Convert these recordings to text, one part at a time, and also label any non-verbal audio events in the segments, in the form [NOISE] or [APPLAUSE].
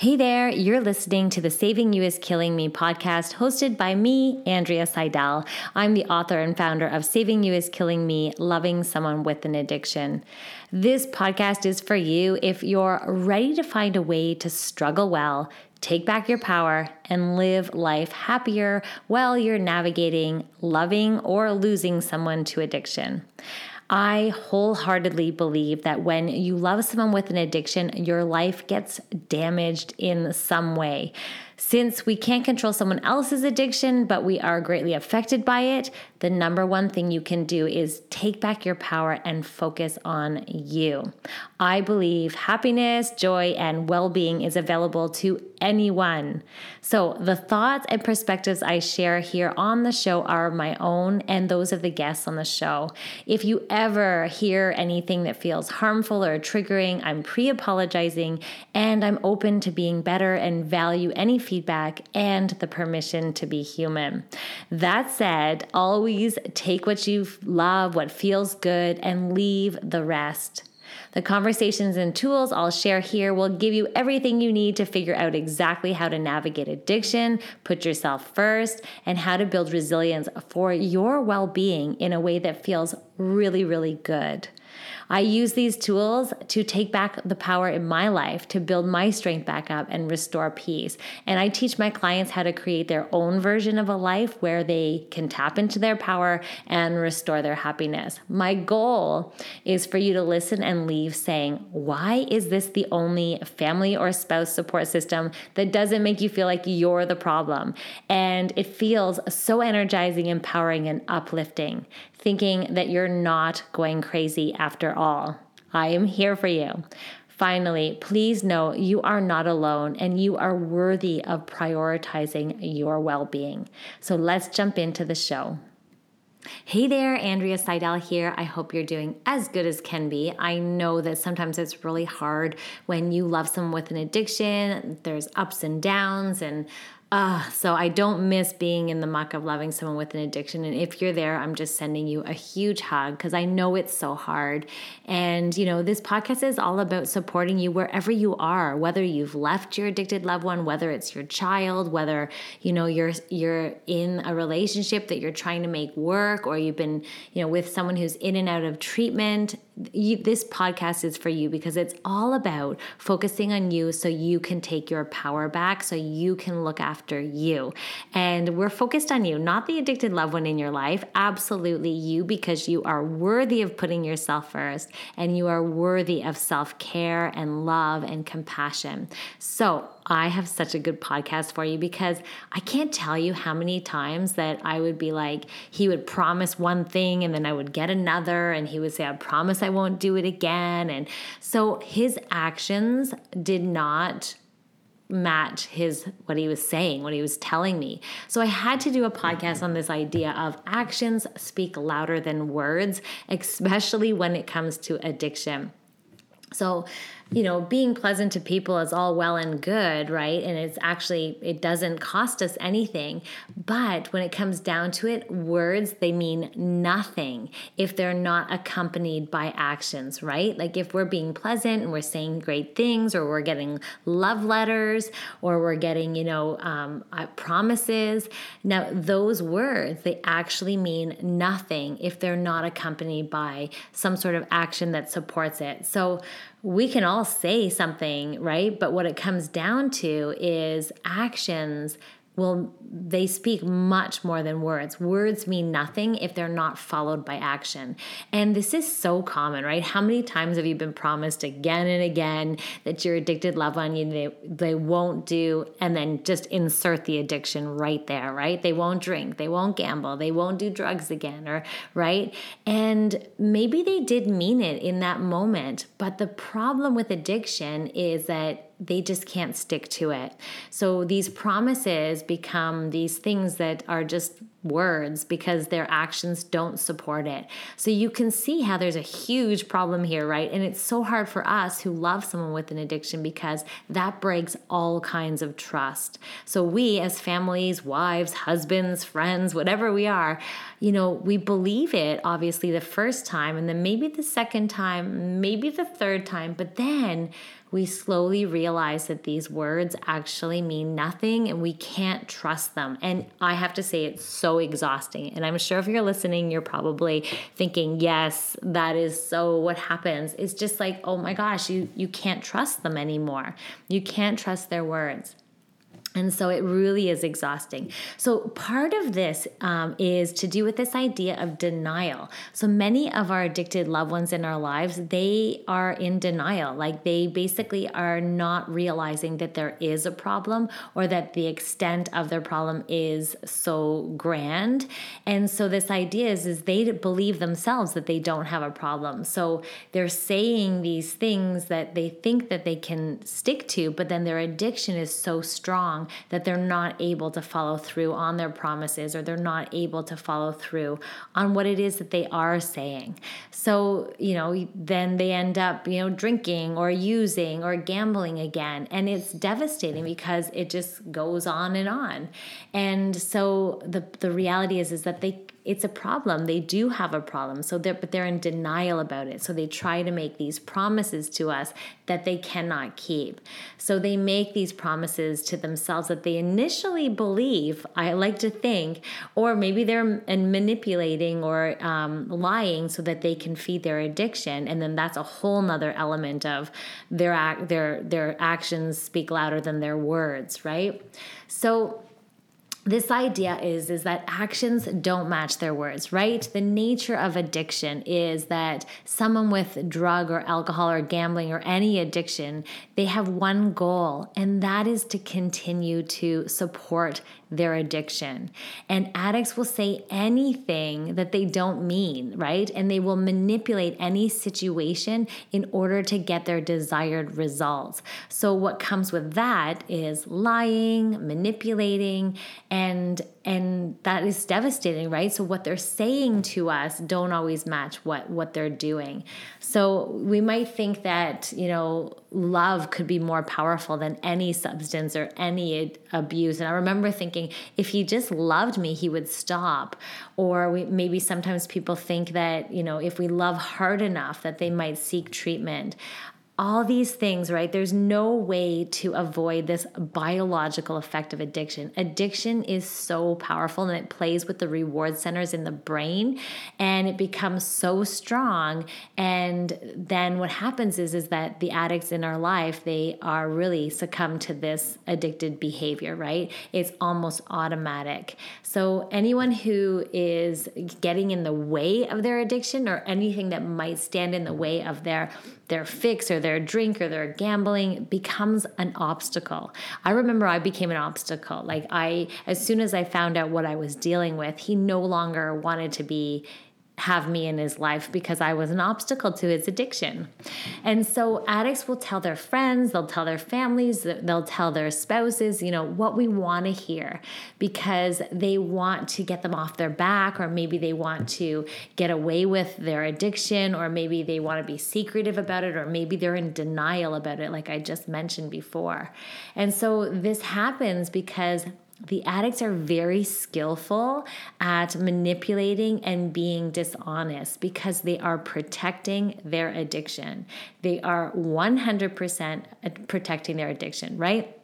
Hey there, you're listening to the Saving You is Killing Me podcast hosted by me, Andrea Seydel. I'm the author and founder of Saving You is Killing Me Loving Someone with an Addiction. This podcast is for you if you're ready to find a way to struggle well, take back your power, and live life happier while you're navigating loving or losing someone to addiction. I wholeheartedly believe that when you love someone with an addiction, your life gets damaged in some way. Since we can't control someone else's addiction, but we are greatly affected by it, the number one thing you can do is take back your power and focus on you. I believe happiness, joy, and well being is available to anyone. So, the thoughts and perspectives I share here on the show are my own and those of the guests on the show. If you ever hear anything that feels harmful or triggering, I'm pre apologizing and I'm open to being better and value any feedback and the permission to be human. That said, always take what you love, what feels good, and leave the rest. The conversations and tools I'll share here will give you everything you need to figure out exactly how to navigate addiction, put yourself first, and how to build resilience for your well being in a way that feels really, really good. I use these tools to take back the power in my life, to build my strength back up and restore peace. And I teach my clients how to create their own version of a life where they can tap into their power and restore their happiness. My goal is for you to listen and leave saying, Why is this the only family or spouse support system that doesn't make you feel like you're the problem? And it feels so energizing, empowering, and uplifting thinking that you're not going crazy after all. I am here for you. Finally, please know you are not alone and you are worthy of prioritizing your well being. So let's jump into the show. Hey there, Andrea Seydel here. I hope you're doing as good as can be. I know that sometimes it's really hard when you love someone with an addiction, there's ups and downs, and uh, so I don't miss being in the muck of loving someone with an addiction. And if you're there, I'm just sending you a huge hug because I know it's so hard. And, you know, this podcast is all about supporting you wherever you are, whether you've left your addicted loved one, whether it's your child, whether, you know, you're you're in a relationship that you're trying to make work or you've been, you know, with someone who's in and out of treatment you, this podcast is for you because it's all about focusing on you so you can take your power back, so you can look after you. And we're focused on you, not the addicted loved one in your life. Absolutely you, because you are worthy of putting yourself first and you are worthy of self care and love and compassion. So, I have such a good podcast for you because I can't tell you how many times that I would be like, he would promise one thing and then I would get another, and he would say, I promise I won't do it again. And so his actions did not match his what he was saying what he was telling me so i had to do a podcast on this idea of actions speak louder than words especially when it comes to addiction so you know, being pleasant to people is all well and good, right? And it's actually, it doesn't cost us anything. But when it comes down to it, words, they mean nothing if they're not accompanied by actions, right? Like if we're being pleasant and we're saying great things, or we're getting love letters, or we're getting, you know, um, uh, promises. Now, those words, they actually mean nothing if they're not accompanied by some sort of action that supports it. So, we can all say something, right? But what it comes down to is actions will they speak much more than words. Words mean nothing if they're not followed by action. And this is so common, right? How many times have you been promised again and again that your addicted loved one you they, they won't do and then just insert the addiction right there, right? They won't drink, they won't gamble, they won't do drugs again or right? And maybe they did mean it in that moment, but the problem with addiction is that they just can't stick to it. So these promises become these things that are just words because their actions don't support it. So you can see how there's a huge problem here, right? And it's so hard for us who love someone with an addiction because that breaks all kinds of trust. So we as families, wives, husbands, friends, whatever we are, you know, we believe it obviously the first time and then maybe the second time, maybe the third time, but then we slowly realize that these words actually mean nothing and we can't trust them. And I have to say, it's so exhausting. And I'm sure if you're listening, you're probably thinking, yes, that is so what happens. It's just like, oh my gosh, you, you can't trust them anymore. You can't trust their words. And so it really is exhausting. So, part of this um, is to do with this idea of denial. So, many of our addicted loved ones in our lives, they are in denial. Like they basically are not realizing that there is a problem or that the extent of their problem is so grand. And so, this idea is, is they believe themselves that they don't have a problem. So, they're saying these things that they think that they can stick to, but then their addiction is so strong that they're not able to follow through on their promises or they're not able to follow through on what it is that they are saying. So, you know, then they end up, you know, drinking or using or gambling again. And it's devastating because it just goes on and on. And so the the reality is is that they it's a problem. They do have a problem. So they're but they're in denial about it. So they try to make these promises to us that they cannot keep. So they make these promises to themselves that they initially believe, I like to think, or maybe they're manipulating or um, lying so that they can feed their addiction. And then that's a whole nother element of their their their actions speak louder than their words, right? So this idea is is that actions don't match their words right the nature of addiction is that someone with drug or alcohol or gambling or any addiction they have one goal and that is to continue to support their addiction. And addicts will say anything that they don't mean, right? And they will manipulate any situation in order to get their desired results. So, what comes with that is lying, manipulating, and and and that is devastating right? So what they're saying to us don't always match what what they're doing. So we might think that you know love could be more powerful than any substance or any abuse. And i remember thinking if he just loved me he would stop. Or we, maybe sometimes people think that you know if we love hard enough that they might seek treatment all these things, right? There's no way to avoid this biological effect of addiction. Addiction is so powerful and it plays with the reward centers in the brain and it becomes so strong. And then what happens is, is that the addicts in our life, they are really succumb to this addicted behavior, right? It's almost automatic. So anyone who is getting in the way of their addiction or anything that might stand in the way of their their fix or their drink or their gambling becomes an obstacle. I remember I became an obstacle. Like I as soon as I found out what I was dealing with, he no longer wanted to be have me in his life because I was an obstacle to his addiction. And so addicts will tell their friends, they'll tell their families, they'll tell their spouses, you know, what we want to hear because they want to get them off their back, or maybe they want to get away with their addiction, or maybe they want to be secretive about it, or maybe they're in denial about it, like I just mentioned before. And so this happens because the addicts are very skillful at manipulating and being dishonest because they are protecting their addiction. They are 100% protecting their addiction, right?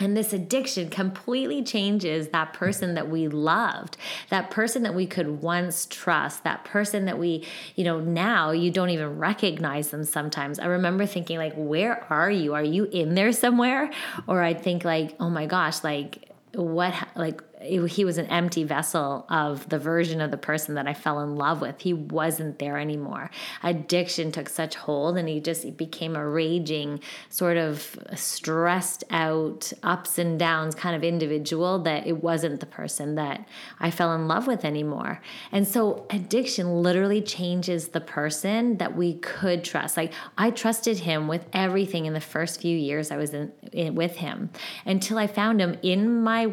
And this addiction completely changes that person that we loved, that person that we could once trust, that person that we, you know, now you don't even recognize them sometimes. I remember thinking, like, where are you? Are you in there somewhere? Or I'd think, like, oh my gosh, like, what like it, he was an empty vessel of the version of the person that I fell in love with. He wasn't there anymore. Addiction took such hold, and he just became a raging, sort of stressed out, ups and downs kind of individual that it wasn't the person that I fell in love with anymore. And so, addiction literally changes the person that we could trust. Like, I trusted him with everything in the first few years I was in, in with him until I found him in my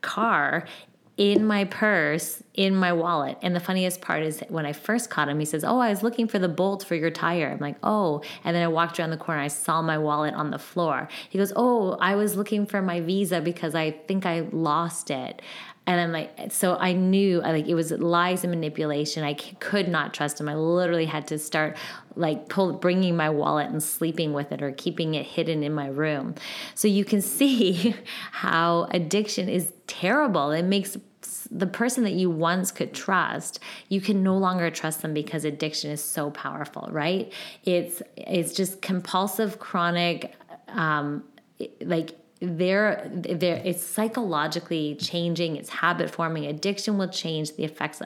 car in my purse, in my wallet. And the funniest part is when I first caught him, he says, Oh, I was looking for the bolt for your tire. I'm like, Oh. And then I walked around the corner, I saw my wallet on the floor. He goes, Oh, I was looking for my visa because I think I lost it. And I'm like, so I knew like it was lies and manipulation. I could not trust him. I literally had to start like pull, bringing my wallet and sleeping with it or keeping it hidden in my room. So you can [LAUGHS] see how addiction is terrible. It makes the person that you once could trust, you can no longer trust them because addiction is so powerful, right? It's it's just compulsive, chronic, um, like they're, they're it's psychologically changing it's habit forming addiction will change the effects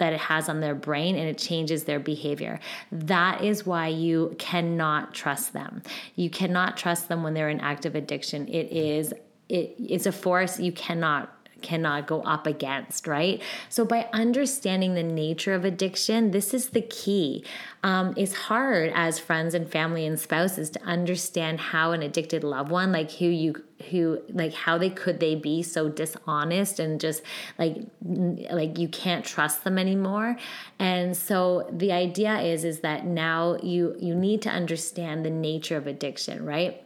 that it has on their brain and it changes their behavior. That is why you cannot trust them. You cannot trust them when they're in active addiction. It is it, it's a force you cannot cannot go up against, right? So, by understanding the nature of addiction, this is the key. Um, it's hard as friends and family and spouses to understand how an addicted loved one, like who you, who, like how they could they be so dishonest and just like, like you can't trust them anymore. And so the idea is, is that now you you need to understand the nature of addiction, right?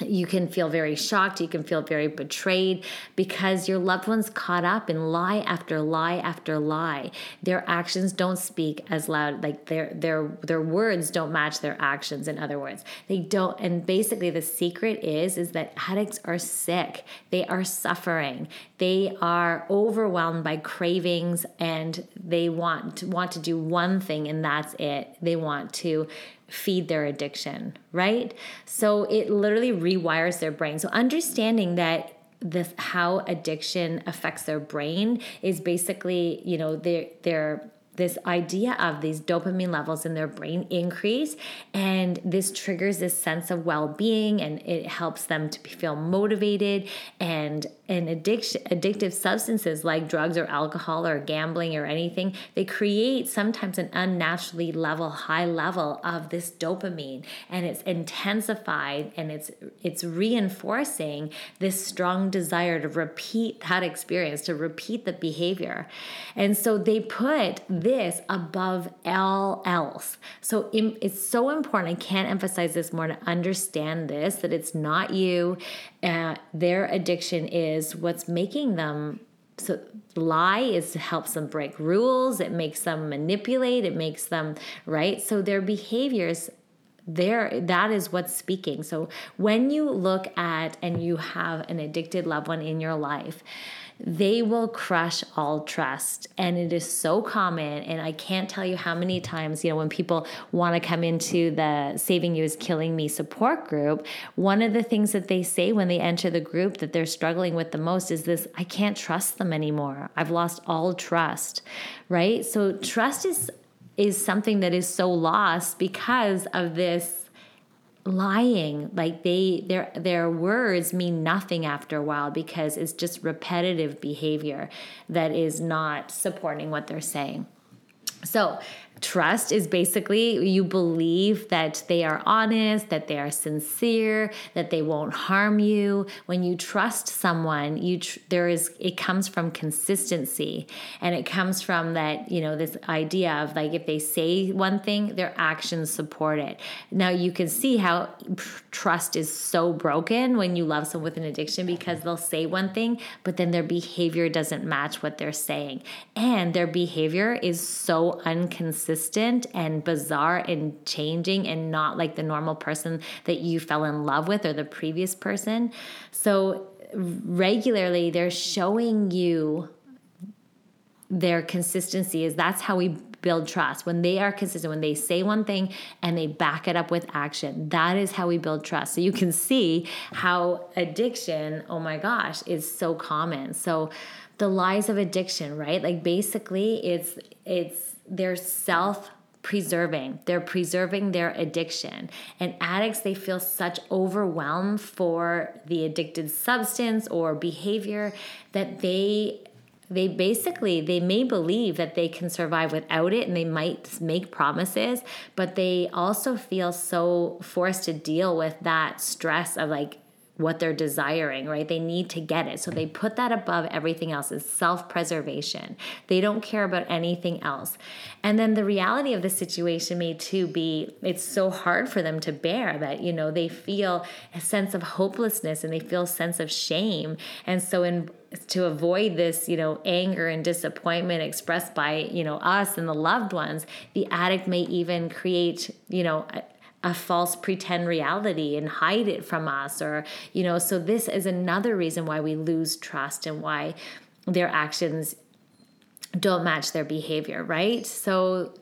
You can feel very shocked you can feel very betrayed because your loved ones caught up in lie after lie after lie. Their actions don't speak as loud like their their their words don't match their actions in other words. They don't and basically the secret is is that addicts are sick. They are suffering. They are overwhelmed by cravings and they want to want to do one thing and that's it. They want to feed their addiction, right? So it literally rewires their brain. So understanding that this how addiction affects their brain is basically, you know, they're they're this idea of these dopamine levels in their brain increase and this triggers this sense of well-being and it helps them to feel motivated and and addiction addictive substances like drugs or alcohol or gambling or anything they create sometimes an unnaturally level high level of this dopamine and it's intensified and it's it's reinforcing this strong desire to repeat that experience to repeat the behavior. And so they put this above all else. So it's so important i can't emphasize this more to understand this that it's not you. Uh, their addiction is what's making them so lie is helps them break rules it makes them manipulate it makes them right? So their behaviors there that is what's speaking. So when you look at and you have an addicted loved one in your life they will crush all trust. And it is so common. And I can't tell you how many times, you know, when people want to come into the Saving You is Killing Me support group, one of the things that they say when they enter the group that they're struggling with the most is this I can't trust them anymore. I've lost all trust, right? So trust is is something that is so lost because of this lying like they their their words mean nothing after a while because it's just repetitive behavior that is not supporting what they're saying. So Trust is basically you believe that they are honest, that they are sincere, that they won't harm you. When you trust someone, you tr- there is it comes from consistency and it comes from that, you know, this idea of like if they say one thing, their actions support it. Now you can see how trust is so broken when you love someone with an addiction because they'll say one thing, but then their behavior doesn't match what they're saying. And their behavior is so inconsistent consistent and bizarre and changing and not like the normal person that you fell in love with or the previous person. So regularly they're showing you their consistency is that's how we build trust. When they are consistent, when they say one thing and they back it up with action, that is how we build trust. So you can see how addiction, oh my gosh, is so common. So the lies of addiction, right? Like basically it's it's their self preserving. They're preserving their addiction. And addicts, they feel such overwhelm for the addicted substance or behavior that they they basically they may believe that they can survive without it and they might make promises but they also feel so forced to deal with that stress of like what they're desiring, right? They need to get it. So they put that above everything else is self-preservation. They don't care about anything else. And then the reality of the situation may too be it's so hard for them to bear that, you know, they feel a sense of hopelessness and they feel a sense of shame. And so in to avoid this, you know, anger and disappointment expressed by, you know, us and the loved ones, the addict may even create, you know, a false pretend reality and hide it from us or you know so this is another reason why we lose trust and why their actions don't match their behavior right? So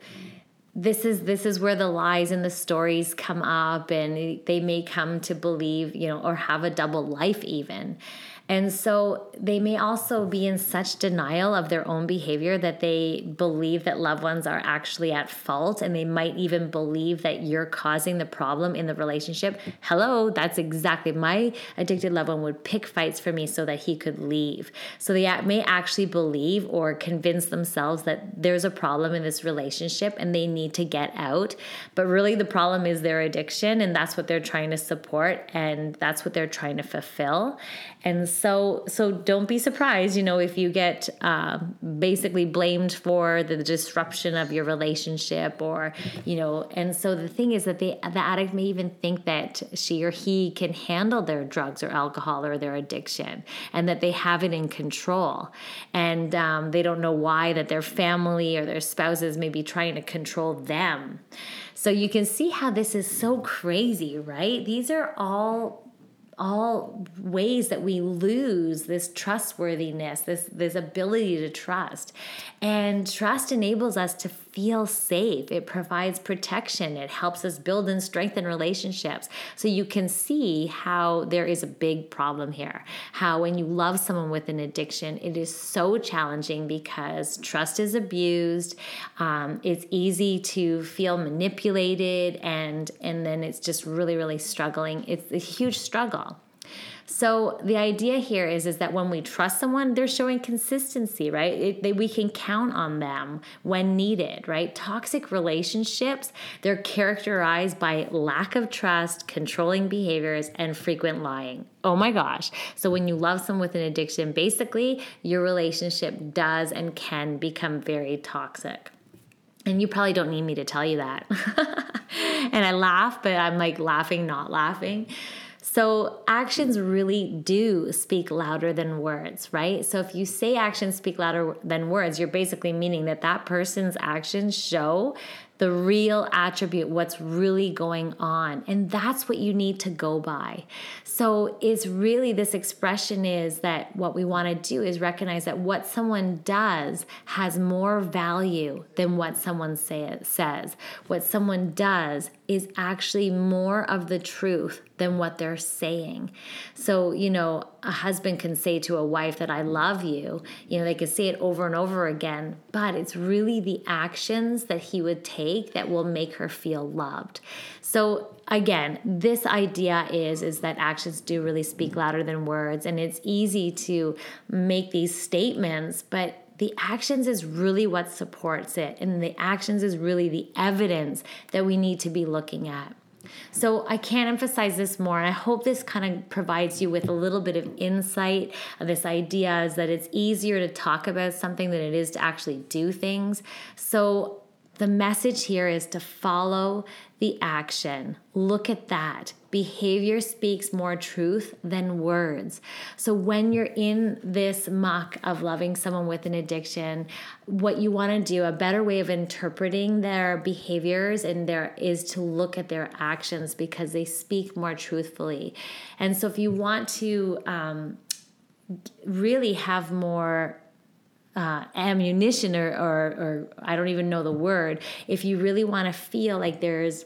this is this is where the lies and the stories come up and they may come to believe you know or have a double life even and so they may also be in such denial of their own behavior that they believe that loved ones are actually at fault and they might even believe that you're causing the problem in the relationship. Hello, that's exactly my addicted loved one would pick fights for me so that he could leave. So they may actually believe or convince themselves that there's a problem in this relationship and they need to get out. But really, the problem is their addiction, and that's what they're trying to support and that's what they're trying to fulfill. And so so don't be surprised you know if you get uh, basically blamed for the disruption of your relationship or you know and so the thing is that they the addict may even think that she or he can handle their drugs or alcohol or their addiction and that they have it in control. And um, they don't know why that their family or their spouses may be trying to control them. So you can see how this is so crazy right? These are all all ways that we lose this trustworthiness this this ability to trust. And trust enables us to feel safe. It provides protection. It helps us build and strengthen relationships. So you can see how there is a big problem here. How when you love someone with an addiction it is so challenging because trust is abused. Um, it's easy to feel manipulated and and then it's just really really struggling. It's a huge struggle so the idea here is is that when we trust someone, they're showing consistency, right? It, they, we can count on them when needed, right? Toxic relationships, they're characterized by lack of trust, controlling behaviors, and frequent lying. Oh my gosh. So when you love someone with an addiction, basically your relationship does and can become very toxic. And you probably don't need me to tell you that. [LAUGHS] and I laugh, but I'm like laughing, not laughing so, actions really do speak louder than words, right? So, if you say actions speak louder than words, you're basically meaning that that person's actions show the real attribute, what's really going on. And that's what you need to go by. So it's really this expression is that what we want to do is recognize that what someone does has more value than what someone say, says. What someone does is actually more of the truth than what they're saying. So, you know, a husband can say to a wife that I love you, you know, they could say it over and over again, but it's really the actions that he would take that will make her feel loved. So, again, this idea is is that actions do really speak louder than words and it's easy to make these statements, but the actions is really what supports it. And the actions is really the evidence that we need to be looking at. So I can't emphasize this more. And I hope this kind of provides you with a little bit of insight. This idea is that it's easier to talk about something than it is to actually do things. So the message here is to follow the action. Look at that. Behavior speaks more truth than words. So, when you're in this muck of loving someone with an addiction, what you want to do, a better way of interpreting their behaviors and their is to look at their actions because they speak more truthfully. And so, if you want to um, really have more uh, ammunition or, or, or I don't even know the word, if you really want to feel like there's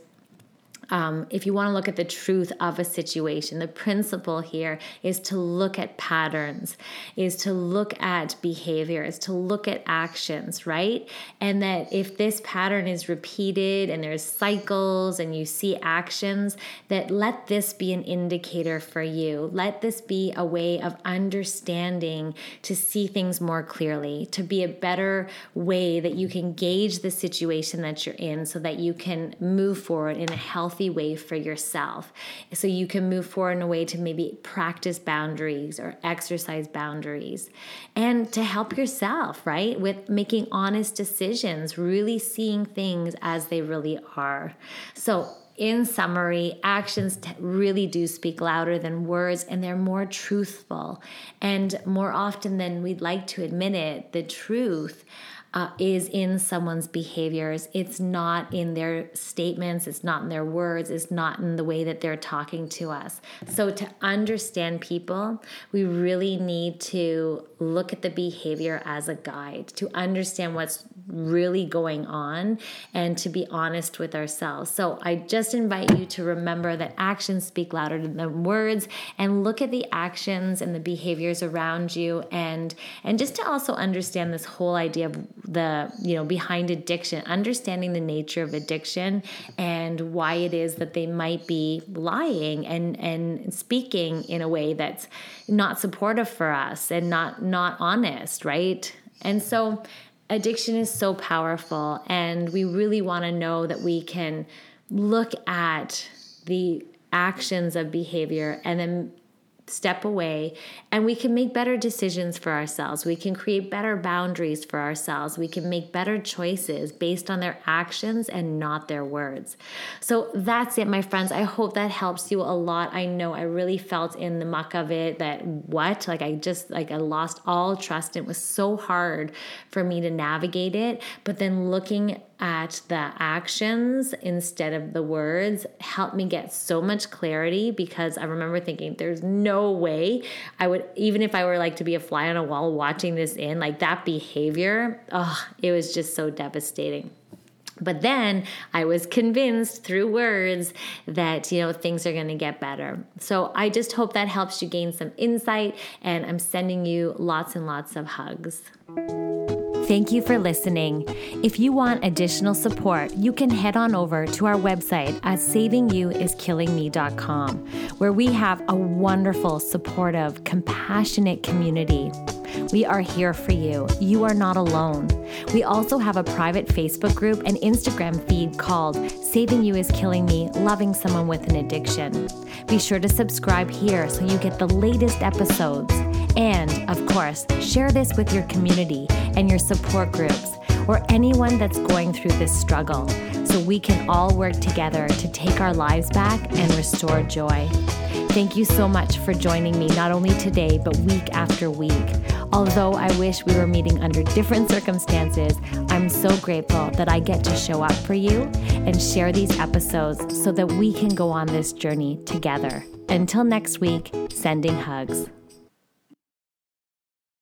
um, if you want to look at the truth of a situation, the principle here is to look at patterns, is to look at behavior, is to look at actions, right? And that if this pattern is repeated and there's cycles and you see actions, that let this be an indicator for you. Let this be a way of understanding to see things more clearly, to be a better way that you can gauge the situation that you're in so that you can move forward in a healthy healthy way for yourself. So you can move forward in a way to maybe practice boundaries or exercise boundaries and to help yourself, right? With making honest decisions, really seeing things as they really are. So, in summary, actions really do speak louder than words and they're more truthful. And more often than we'd like to admit it, the truth uh, is in someone's behaviors. It's not in their statements, it's not in their words, it's not in the way that they're talking to us. So, to understand people, we really need to look at the behavior as a guide, to understand what's really going on, and to be honest with ourselves. So, I just invite you to remember that actions speak louder than words and look at the actions and the behaviors around you and and just to also understand this whole idea of the you know behind addiction understanding the nature of addiction and why it is that they might be lying and and speaking in a way that's not supportive for us and not not honest right? And so addiction is so powerful and we really want to know that we can look at the actions of behavior and then step away and we can make better decisions for ourselves. We can create better boundaries for ourselves. We can make better choices based on their actions and not their words. So that's it, my friends. I hope that helps you a lot. I know I really felt in the muck of it that what? Like I just like I lost all trust. It was so hard for me to navigate it. But then looking at the actions instead of the words helped me get so much clarity because I remember thinking there's no way I would even if I were like to be a fly on a wall watching this in like that behavior oh it was just so devastating but then I was convinced through words that, you know, things are going to get better. So I just hope that helps you gain some insight, and I'm sending you lots and lots of hugs. Thank you for listening. If you want additional support, you can head on over to our website at savingyouiskillingme.com, where we have a wonderful, supportive, compassionate community. We are here for you. You are not alone. We also have a private Facebook group and Instagram feed called Saving You is Killing Me Loving Someone with an Addiction. Be sure to subscribe here so you get the latest episodes. And, of course, share this with your community and your support groups or anyone that's going through this struggle so we can all work together to take our lives back and restore joy. Thank you so much for joining me, not only today, but week after week. Although I wish we were meeting under different circumstances, I'm so grateful that I get to show up for you and share these episodes so that we can go on this journey together. Until next week, sending hugs.